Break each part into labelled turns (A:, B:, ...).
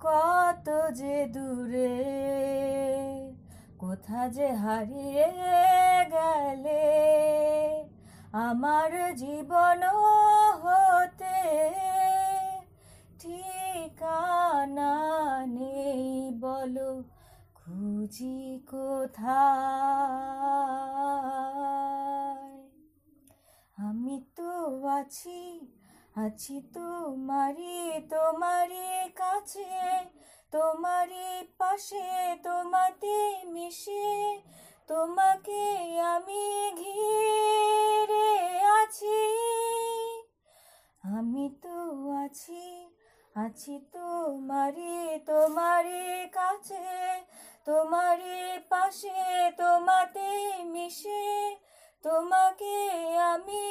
A: কত যে দূরে, কোথা যে হারিয়ে গেলে, আমার জীবন হতে ঠিকানা নেই বলো, খুঁজি কোথায়? আমি তো আছি আছি তোমারি তোমারই কাছে, তোমারই পাশে, তোমাতে মিশে, তোমাকে আমি ঘিরে আছি। আমি তো আছি আছি তোমারই তোমারই কাছে, তোমারই পাশে, তোমাতে মিশে, তোমাকে আমি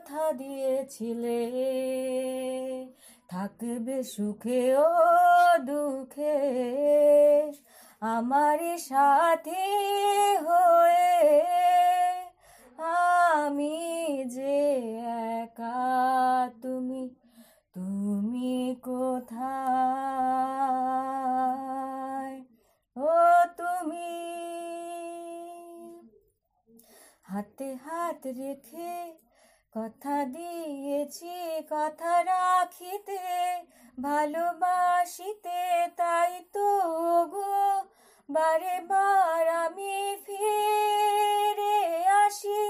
A: কথা দিয়েছিলে। থাকবে সুখে ও দুঃখে। আমার সাথে হয়ে আমি যে একা, তুমি তুমি কোথায়? ও তুমি। হাতে হাত রেখে কথা দিয়েছি, কথা রাখিতে, ভালোবাসিতে, তাই তো গো। বারে বার আমি ফিরে আসি।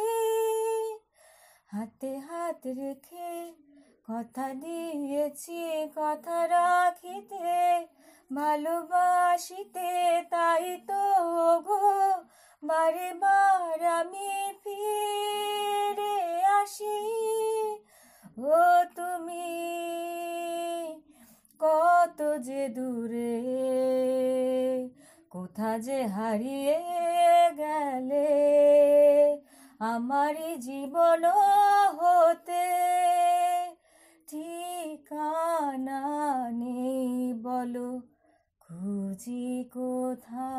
A: হাতে হাত রেখে কথা দিয়েছি, কথা রাখিতে, ভালোবাসিতে, তাই তো গো। বারে বার ও তুমি কত যে দূরে, কোথা যে হারিয়ে গেলে আমারই জীবন হতে ঠিকানা নেই বলো, খুঁজি কোথায়?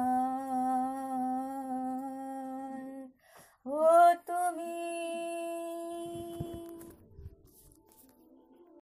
A: ও তুমি